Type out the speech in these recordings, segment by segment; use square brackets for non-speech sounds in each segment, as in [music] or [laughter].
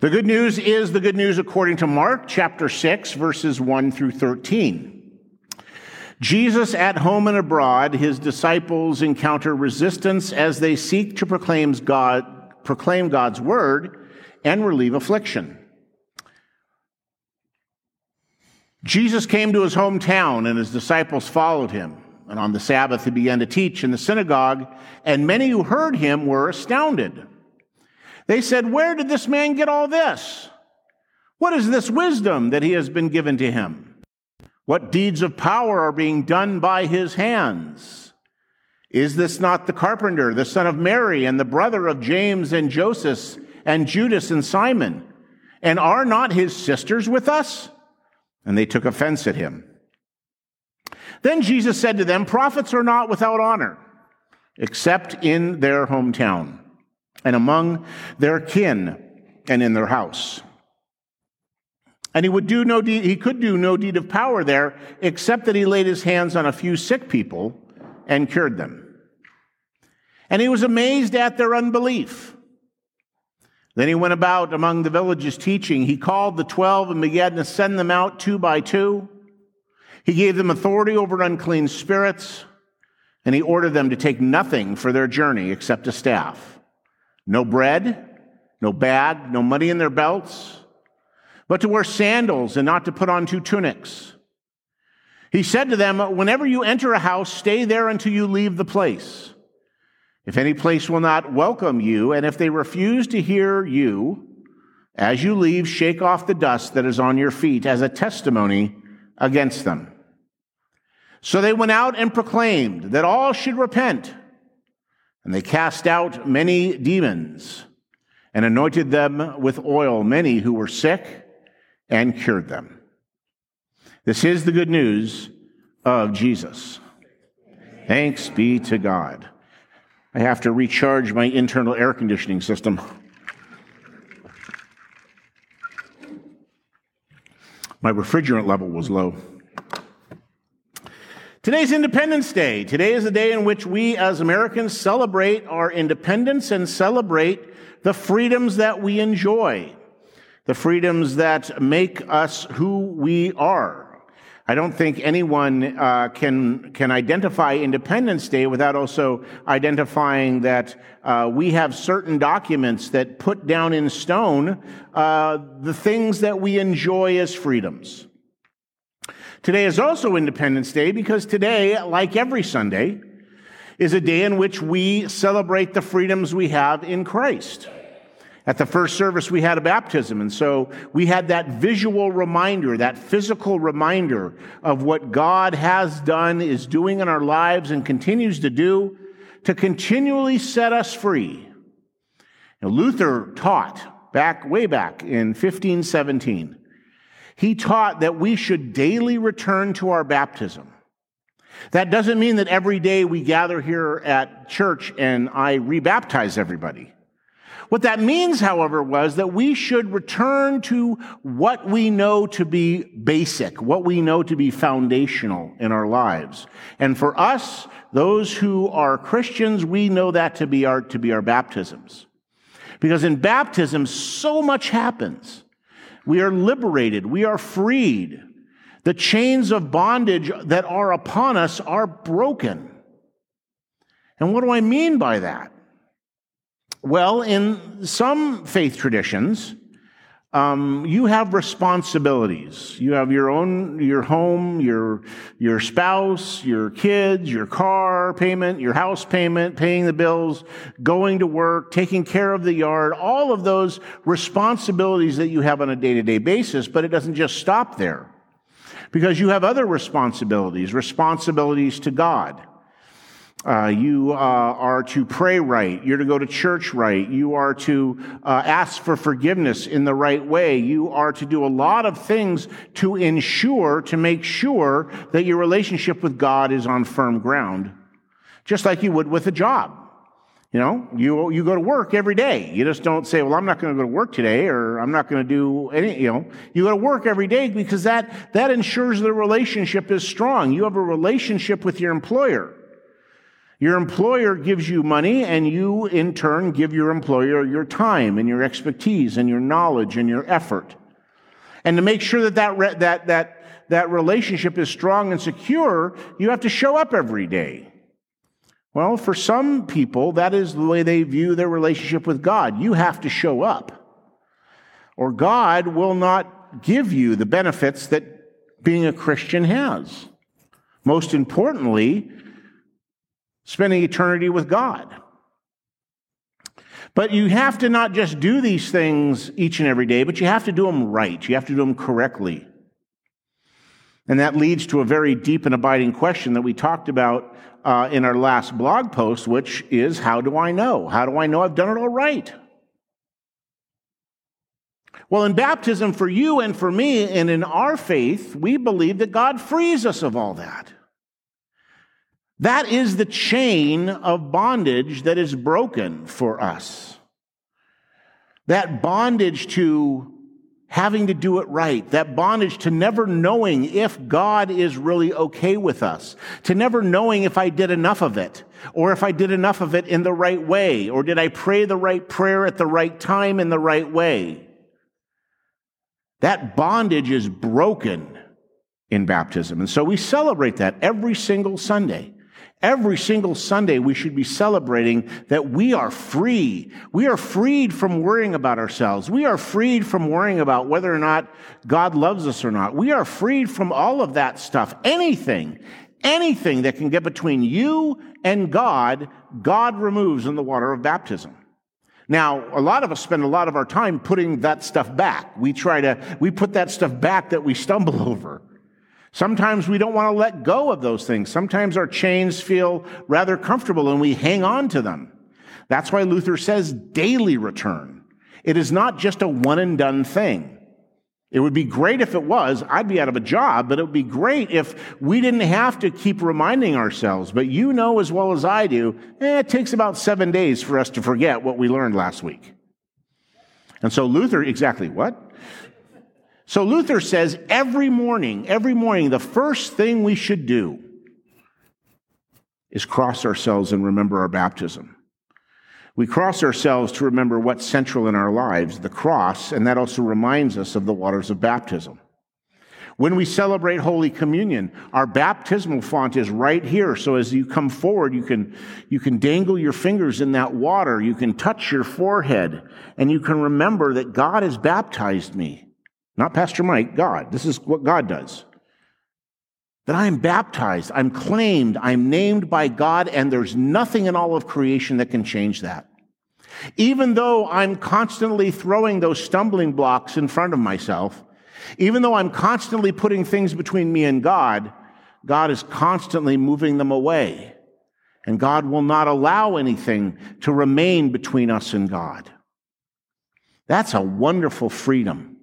The good news is the good news according to Mark chapter 6, verses 1 through 13. Jesus at home and abroad, his disciples encounter resistance as they seek to proclaim, God, proclaim God's word and relieve affliction. Jesus came to his hometown and his disciples followed him. And on the Sabbath, he began to teach in the synagogue, and many who heard him were astounded. They said, Where did this man get all this? What is this wisdom that he has been given to him? What deeds of power are being done by his hands? Is this not the carpenter, the son of Mary, and the brother of James and Joseph, and Judas and Simon? And are not his sisters with us? And they took offense at him. Then Jesus said to them, Prophets are not without honor, except in their hometown and among their kin and in their house. And he would do no deed, he could do no deed of power there, except that he laid his hands on a few sick people and cured them. And he was amazed at their unbelief. Then he went about among the villages teaching. He called the twelve and began to send them out two by two. He gave them authority over unclean spirits, and he ordered them to take nothing for their journey except a staff no bread, no bag, no money in their belts, but to wear sandals and not to put on two tunics. He said to them, Whenever you enter a house, stay there until you leave the place. If any place will not welcome you, and if they refuse to hear you, as you leave, shake off the dust that is on your feet as a testimony against them. So they went out and proclaimed that all should repent. And they cast out many demons and anointed them with oil, many who were sick, and cured them. This is the good news of Jesus. Thanks be to God. I have to recharge my internal air conditioning system. My refrigerant level was low. Today's Independence Day. Today is the day in which we as Americans celebrate our independence and celebrate the freedoms that we enjoy, the freedoms that make us who we are. I don't think anyone uh, can can identify Independence Day without also identifying that uh, we have certain documents that put down in stone uh, the things that we enjoy as freedoms. Today is also Independence Day because today, like every Sunday, is a day in which we celebrate the freedoms we have in Christ. At the first service, we had a baptism, and so we had that visual reminder, that physical reminder of what God has done, is doing in our lives, and continues to do to continually set us free. Now, Luther taught back, way back in 1517, he taught that we should daily return to our baptism. That doesn't mean that every day we gather here at church and I rebaptize everybody. What that means, however, was that we should return to what we know to be basic, what we know to be foundational in our lives. And for us, those who are Christians, we know that to be our, to be our baptisms. Because in baptism, so much happens. We are liberated. We are freed. The chains of bondage that are upon us are broken. And what do I mean by that? Well, in some faith traditions, um, you have responsibilities. You have your own, your home, your, your spouse, your kids, your car payment, your house payment, paying the bills, going to work, taking care of the yard, all of those responsibilities that you have on a day to day basis, but it doesn't just stop there. Because you have other responsibilities, responsibilities to God. Uh, you uh, are to pray right. You're to go to church right. You are to uh, ask for forgiveness in the right way. You are to do a lot of things to ensure, to make sure that your relationship with God is on firm ground, just like you would with a job. You know, you, you go to work every day. You just don't say, well, I'm not going to go to work today or I'm not going to do any, you know, you go to work every day because that, that ensures the relationship is strong. You have a relationship with your employer. Your employer gives you money, and you in turn give your employer your time and your expertise and your knowledge and your effort. And to make sure that that, re- that, that, that relationship is strong and secure, you have to show up every day. Well, for some people, that is the way they view their relationship with God. You have to show up, or God will not give you the benefits that being a Christian has. Most importantly, spending eternity with God. But you have to not just do these things each and every day, but you have to do them right. You have to do them correctly. And that leads to a very deep and abiding question that we talked about uh, in our last blog post, which is how do I know? How do I know I've done it all right? Well, in baptism, for you and for me, and in our faith, we believe that God frees us of all that. That is the chain of bondage that is broken for us. That bondage to having to do it right, that bondage to never knowing if God is really okay with us, to never knowing if I did enough of it, or if I did enough of it in the right way, or did I pray the right prayer at the right time in the right way. That bondage is broken in baptism. And so we celebrate that every single Sunday. Every single Sunday, we should be celebrating that we are free. We are freed from worrying about ourselves. We are freed from worrying about whether or not God loves us or not. We are freed from all of that stuff. Anything, anything that can get between you and God, God removes in the water of baptism. Now, a lot of us spend a lot of our time putting that stuff back. We try to, we put that stuff back that we stumble [laughs] over. Sometimes we don't want to let go of those things. Sometimes our chains feel rather comfortable and we hang on to them. That's why Luther says daily return. It is not just a one and done thing. It would be great if it was. I'd be out of a job, but it would be great if we didn't have to keep reminding ourselves. But you know as well as I do, eh, it takes about seven days for us to forget what we learned last week. And so Luther, exactly what? So Luther says every morning, every morning, the first thing we should do is cross ourselves and remember our baptism. We cross ourselves to remember what's central in our lives, the cross, and that also reminds us of the waters of baptism. When we celebrate Holy Communion, our baptismal font is right here. So as you come forward, you can, you can dangle your fingers in that water. You can touch your forehead and you can remember that God has baptized me. Not Pastor Mike, God. This is what God does. That I am baptized, I'm claimed, I'm named by God, and there's nothing in all of creation that can change that. Even though I'm constantly throwing those stumbling blocks in front of myself, even though I'm constantly putting things between me and God, God is constantly moving them away. And God will not allow anything to remain between us and God. That's a wonderful freedom.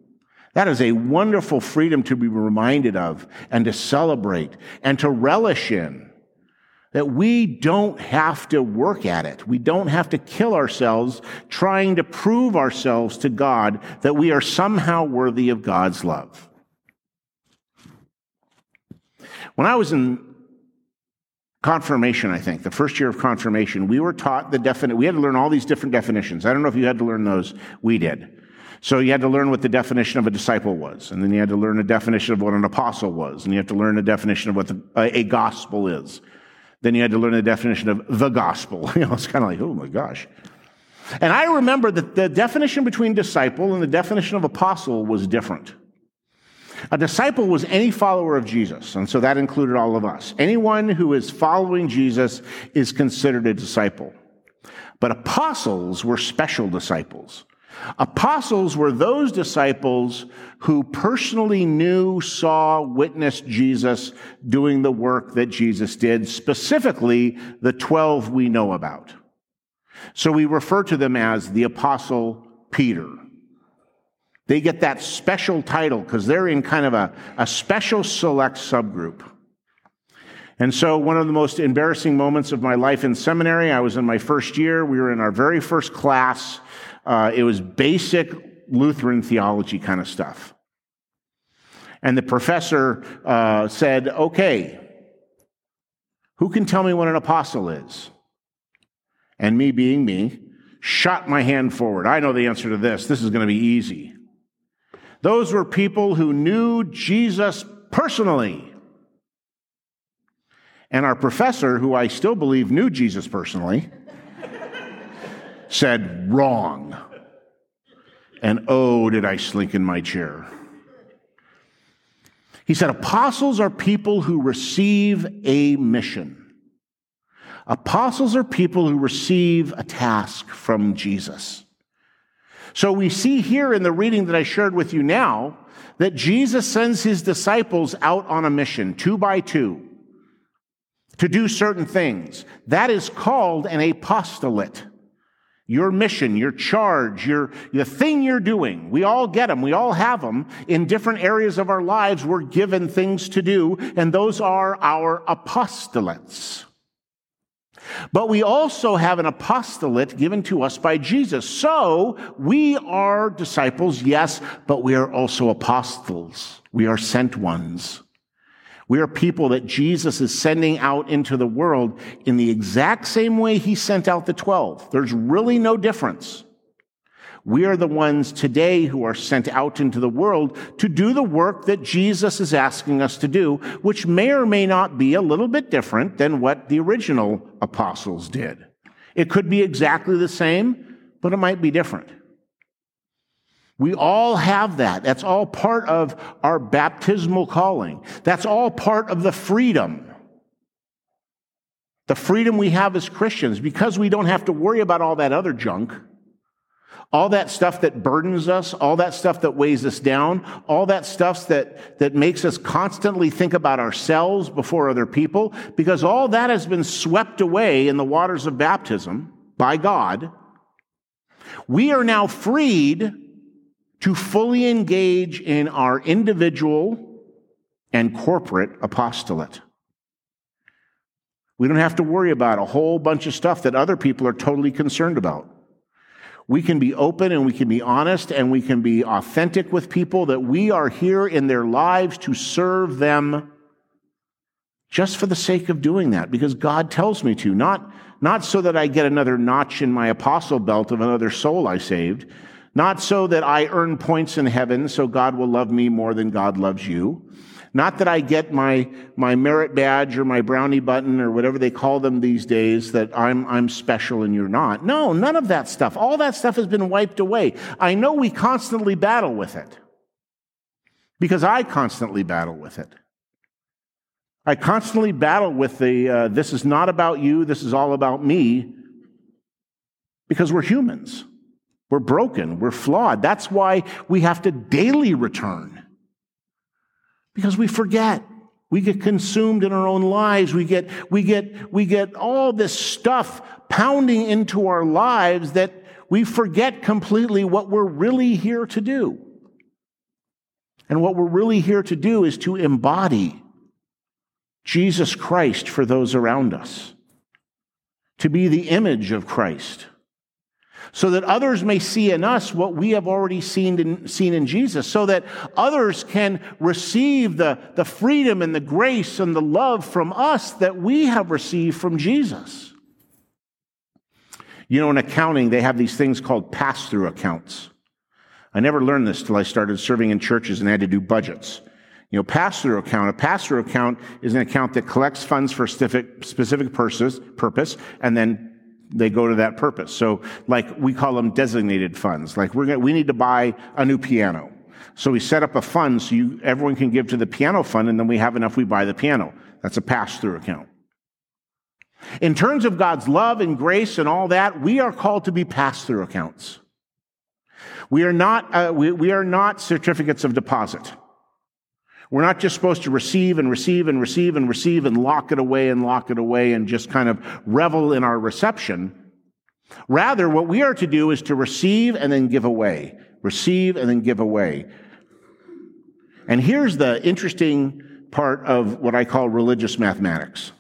That is a wonderful freedom to be reminded of and to celebrate and to relish in. That we don't have to work at it. We don't have to kill ourselves trying to prove ourselves to God that we are somehow worthy of God's love. When I was in confirmation, I think, the first year of confirmation, we were taught the definite, we had to learn all these different definitions. I don't know if you had to learn those. We did. So you had to learn what the definition of a disciple was, and then you had to learn a definition of what an apostle was, and you have to learn a definition of what the, a, a gospel is. Then you had to learn the definition of the gospel. [laughs] You know, it's kind of like, oh my gosh. And I remember that the definition between disciple and the definition of apostle was different. A disciple was any follower of Jesus, and so that included all of us. Anyone who is following Jesus is considered a disciple. But apostles were special disciples. Apostles were those disciples who personally knew, saw, witnessed Jesus doing the work that Jesus did, specifically the 12 we know about. So we refer to them as the Apostle Peter. They get that special title because they're in kind of a, a special select subgroup. And so, one of the most embarrassing moments of my life in seminary, I was in my first year. We were in our very first class uh, it was basic Lutheran theology kind of stuff. And the professor uh, said, okay, Who can tell me what an apostle is? And me being me, shot my hand forward. I know the answer to this. This is going to be easy. Those were people who knew Jesus personally. And our professor, who I still believe knew Jesus personally, said, Wrong. And oh, did I slink in my chair. He said, Apostles are people who receive a mission. Apostles are people who receive a task from Jesus. So we see here in the reading that I shared with you now that Jesus sends his disciples out on a mission, two by two, to do certain things. That is called an apostolate. Your mission, your charge, your, the thing you're doing. We all get them. We all have them. In different areas of our lives, we're given things to do, and those are our apostolates. But we also have an apostolate given to us by Jesus. So we are disciples, yes, but we are also apostles. We are sent ones. We are people that Jesus is sending out into the world in the exact same way he sent out the 12. There's really no difference. We are the ones today who are sent out into the world to do the work that Jesus is asking us to do, which may or may not be a little bit different than what the original apostles did. It could be exactly the same, but it might be different. We all have that. That's all part of our baptismal calling. That's all part of the freedom. The freedom we have as Christians because we don't have to worry about all that other junk. All that stuff that burdens us, all that stuff that weighs us down, all that stuff that, that makes us constantly think about ourselves before other people, because all that has been swept away in the waters of baptism by God. We are now freed to fully engage in our individual and corporate apostolate. We don't have to worry about a whole bunch of stuff that other people are totally concerned about. We can be open and we can be honest and we can be authentic with people that we are here in their lives to serve them just for the sake of doing that because God tells me to, not, not so that I get another notch in my apostle belt of another soul I saved, not so that I earn points in heaven so God will love me more than God loves you. Not that I get my, my merit badge or my brownie button or whatever they call them these days that I'm, I'm special and you're not. No, none of that stuff. All that stuff has been wiped away. I know we constantly battle with it because I constantly battle with it. I constantly battle with the, uh, this is not about you, this is all about me, because we're humans. We're broken, we're flawed. That's why we have to daily return because we forget. We get consumed in our own lives. We get, we get, we get all this stuff pounding into our lives that we forget completely what we're really here to do. And what we're really here to do is to embody Jesus Christ for those around us, to be the image of Christ so that others may see in us what we have already seen in, seen in Jesus, so that others can receive the, the freedom and the grace and the love from us that we have received from Jesus. You know, in accounting, they have these things called pass through accounts. I never learned this till I started serving in churches and had to do budgets. You know, pass through account. A pass through account is an account that collects funds for specific, specific purpose, purpose and then they go to that purpose. So, like we call them designated funds. Like we're gonna, we need to buy a new piano. So we set up a fund so you, everyone can give to the piano fund, and then we have enough, we buy the piano. That's a pass through account. In terms of God's love and grace and all that, we are called to be pass through accounts. We are not, uh, we, we are not certificates of deposit. We're not just supposed to receive and receive and receive and receive and lock it away and lock it away and just kind of revel in our reception. Rather, what we are to do is to receive and then give away. Receive and then give away. And here's the interesting part of what I call religious mathematics.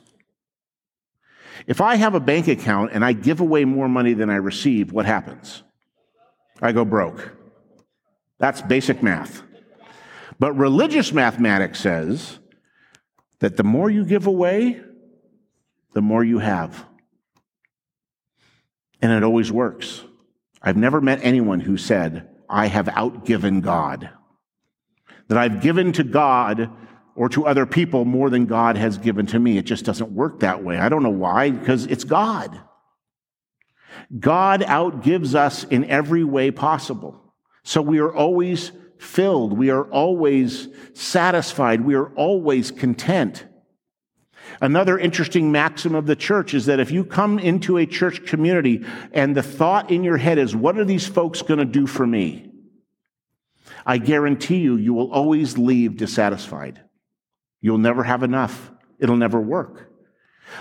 If I have a bank account and I give away more money than I receive, what happens? I go broke. That's basic math. But religious mathematics says that the more you give away, the more you have. And it always works. I've never met anyone who said, I have outgiven God. That I've given to God or to other people more than God has given to me. It just doesn't work that way. I don't know why, because it's God. God outgives us in every way possible. So we are always filled. We are always satisfied. We are always content. Another interesting maxim of the church is that if you come into a church community and the thought in your head is, what are these folks going to do for me? I guarantee you, you will always leave dissatisfied. You'll never have enough. It'll never work.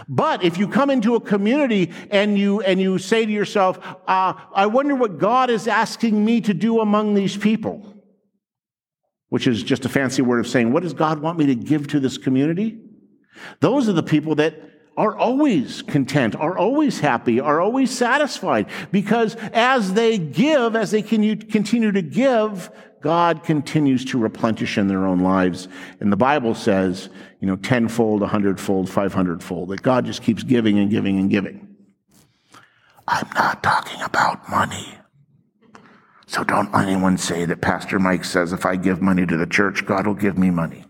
But if you come into a community and you, and you say to yourself, uh, I wonder what God is asking me to do among these people, which is just a fancy word of saying, what does God want me to give to this community? Those are the people that are always content, are always happy, are always satisfied, because as they give, as they continue to give, God continues to replenish in their own lives. And the Bible says, you know, tenfold, a hundredfold, five hundredfold, that God just keeps giving and giving and giving. I'm not talking about money. So don't let anyone say that Pastor Mike says if I give money to the church, God will give me money.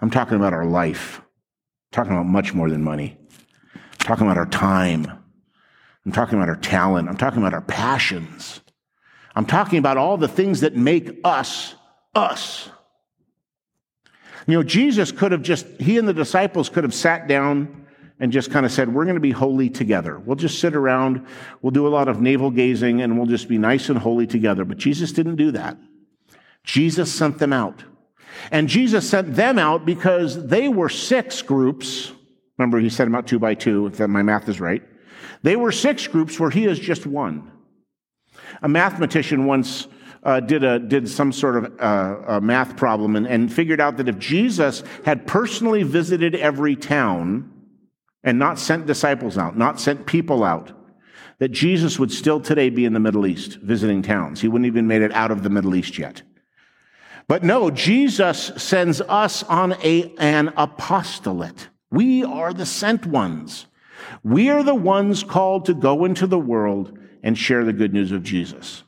I'm talking about our life. I'm talking about much more than money. I'm talking about our time. I'm talking about our talent. I'm talking about our passions. I'm talking about all the things that make us us. You know, Jesus could have just, he and the disciples could have sat down and just kind of said, We're going to be holy together. We'll just sit around, we'll do a lot of navel gazing, and we'll just be nice and holy together. But Jesus didn't do that. Jesus sent them out. And Jesus sent them out because they were six groups. Remember, he sent them out two by two, if my math is right. They were six groups where he is just one. A mathematician once uh, did, a, did some sort of uh, math problem and, and figured out that if Jesus had personally visited every town and not sent disciples out, not sent people out, that Jesus would still today be in the Middle East visiting towns. He wouldn't even made it out of the Middle East yet. But no, Jesus sends us on a, an apostolate. We are the sent ones. We are the ones called to go into the world and share the good news of Jesus.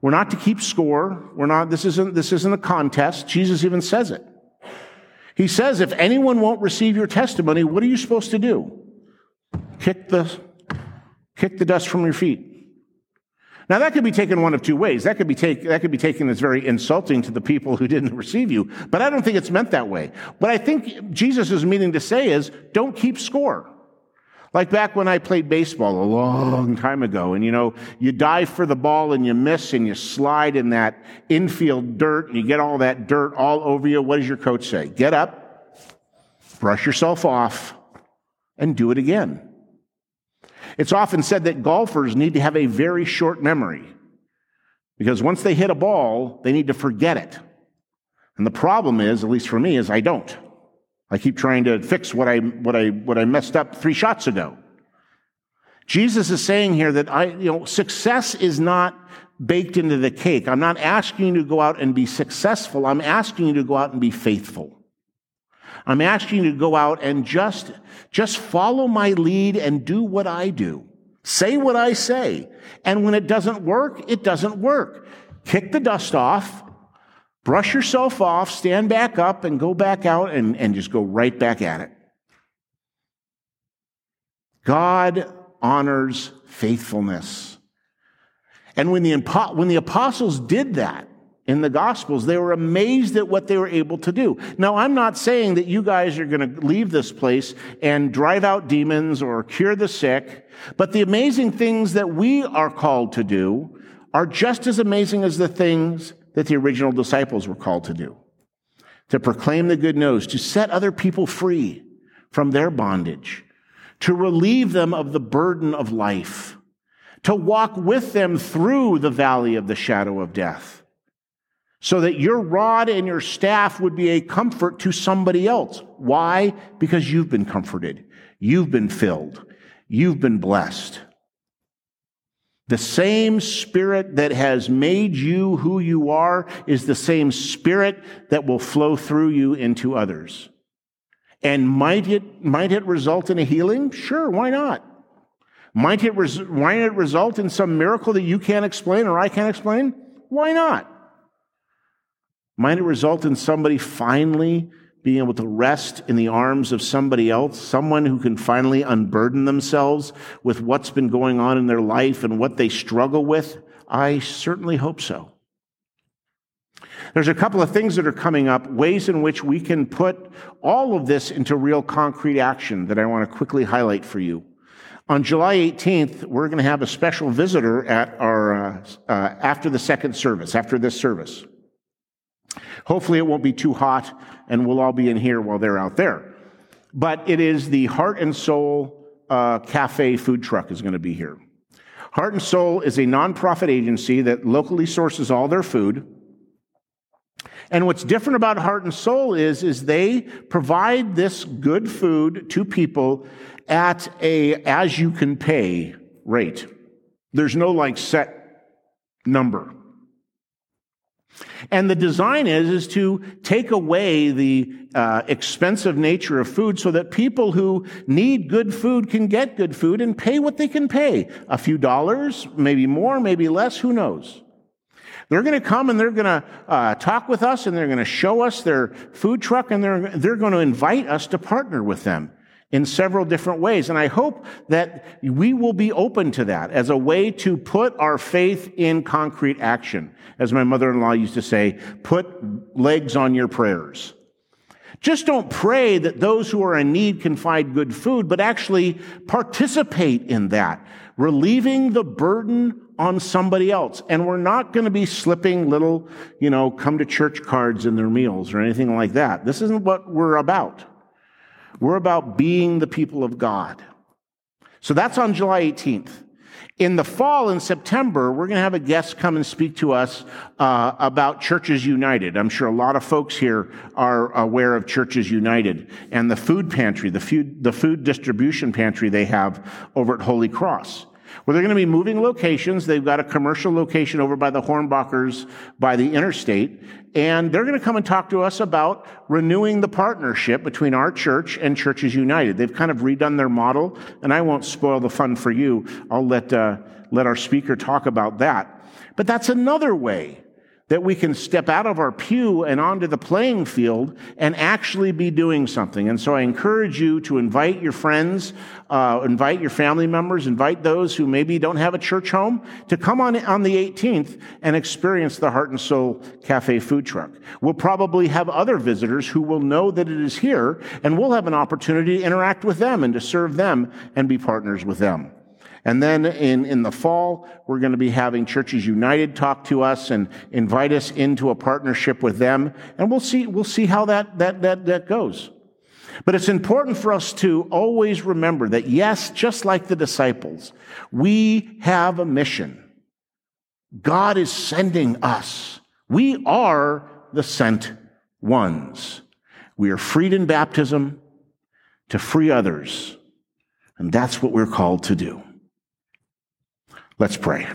We're not to keep score. We're not, this isn't, this isn't a contest. Jesus even says it. He says, if anyone won't receive your testimony, what are you supposed to do? Kick the, kick the dust from your feet. Now that could be taken one of two ways. That could be take, that could be taken as very insulting to the people who didn't [laughs] receive you, but I don't think it's meant that way. What I think Jesus is meaning to say is, don't keep score. Like back when I played baseball a long time ago, and you know, you dive for the ball and you miss and you slide in that infield dirt and you get all that dirt all over you. What does your coach say? Get up, brush yourself off, and do it again. It's often said that golfers need to have a very short memory because once they hit a ball, they need to forget it. And the problem is, at least for me, is I don't. I keep trying to fix what I, what I, what I messed up three shots ago. Jesus is saying here that I, you know, success is not baked into the cake. I'm not asking you to go out and be successful. I'm asking you to go out and be faithful. I'm asking you to go out and just, just follow my lead and do what I do. Say what I say. And when it doesn't work, it doesn't work. Kick the dust off, brush yourself off, stand back up, and go back out and, and just go right back at it. God honors faithfulness. And when the, when the apostles did that, in the Gospels. They were amazed at what they were able to do. Now, I'm not saying that you guys are going to leave this place and drive out demons or cure the sick, but the amazing things that we are called to do are just as amazing as the things that the original disciples were called to do. To proclaim the good news, to set other people free from their bondage, to relieve them of the burden of life, to walk with them through the valley of the shadow of death so that your rod and your staff would be a comfort to somebody else. Why? Because you've been comforted. You've been filled. You've been blessed. The same spirit that has made you who you are is the same spirit that will flow through you into others. And might it, might it result in a healing? Sure, why not? Might it, res- might it result in some miracle that you can't explain or I can't explain? Why not? Might it result in somebody finally being able to rest in the arms of somebody else, someone who can finally unburden themselves with what's been going on in their life and what they struggle with? I certainly hope so. There's a couple of things that are coming up, ways in which we can put all of this into real concrete action that I want to quickly highlight for you. On July 18th, we're going to have a special visitor at our uh, uh, after the second service, after this service. Hopefully, it won't be too hot, and we'll all be in here while they're out there. But it is the Heart and Soul uh, Cafe food truck is going to be here. Heart and Soul is a nonprofit agency that locally sources all their food. And what's different about Heart and Soul is, is they provide this good food to people at a as you can pay rate. There's no like set number. And the design is, is to take away the uh, expensive nature of food so that people who need good food can get good food and pay what they can pay. A few dollars, maybe more, maybe less, who knows? They're going to come and they're going to uh, talk with us and they're going to show us their food truck and they're, they're going to invite us to partner with them in several different ways. And I hope that we will be open to that as a way to put our faith in concrete action. As my mother-in-law used to say, put legs on your prayers. Just don't pray that those who are in need can find good food, but actually participate in that, relieving the burden on somebody else. And we're not going to be slipping little, you know, come to church cards in their meals or anything like that. This isn't what we're about. We're about being the people of God. So that's on July 18th. In the fall, in September, we're going to have a guest come and speak to us uh, about Churches United. I'm sure a lot of folks here are aware of Churches United and the food pantry, the food, the food distribution pantry they have over at Holy Cross. Well, they're going to be moving locations. They've got a commercial location over by the Hornbachers by the interstate. And they're going to come and talk to us about renewing the partnership between our church and Churches United. They've kind of redone their model, and I won't spoil the fun for you. I'll let, uh, let our speaker talk about that. But that's another way that we can step out of our pew and onto the playing field and actually be doing something. And so I encourage you to invite your friends, uh, invite your family members, invite those who maybe don't have a church home to come on on the 18th and experience the Heart and Soul Cafe food truck. We'll probably have other visitors who will know that it is here, and we'll have an opportunity to interact with them and to serve them and be partners with them. And then in, in the fall, we're going to be having Churches United talk to us and invite us into a partnership with them. And we'll see, we'll see how that, that, that, that goes. But it's important for us to always remember that yes, just like the disciples, we have a mission. God is sending us. We are the sent ones. We are freed in baptism to free others. And that's what we're called to do. Let's pray.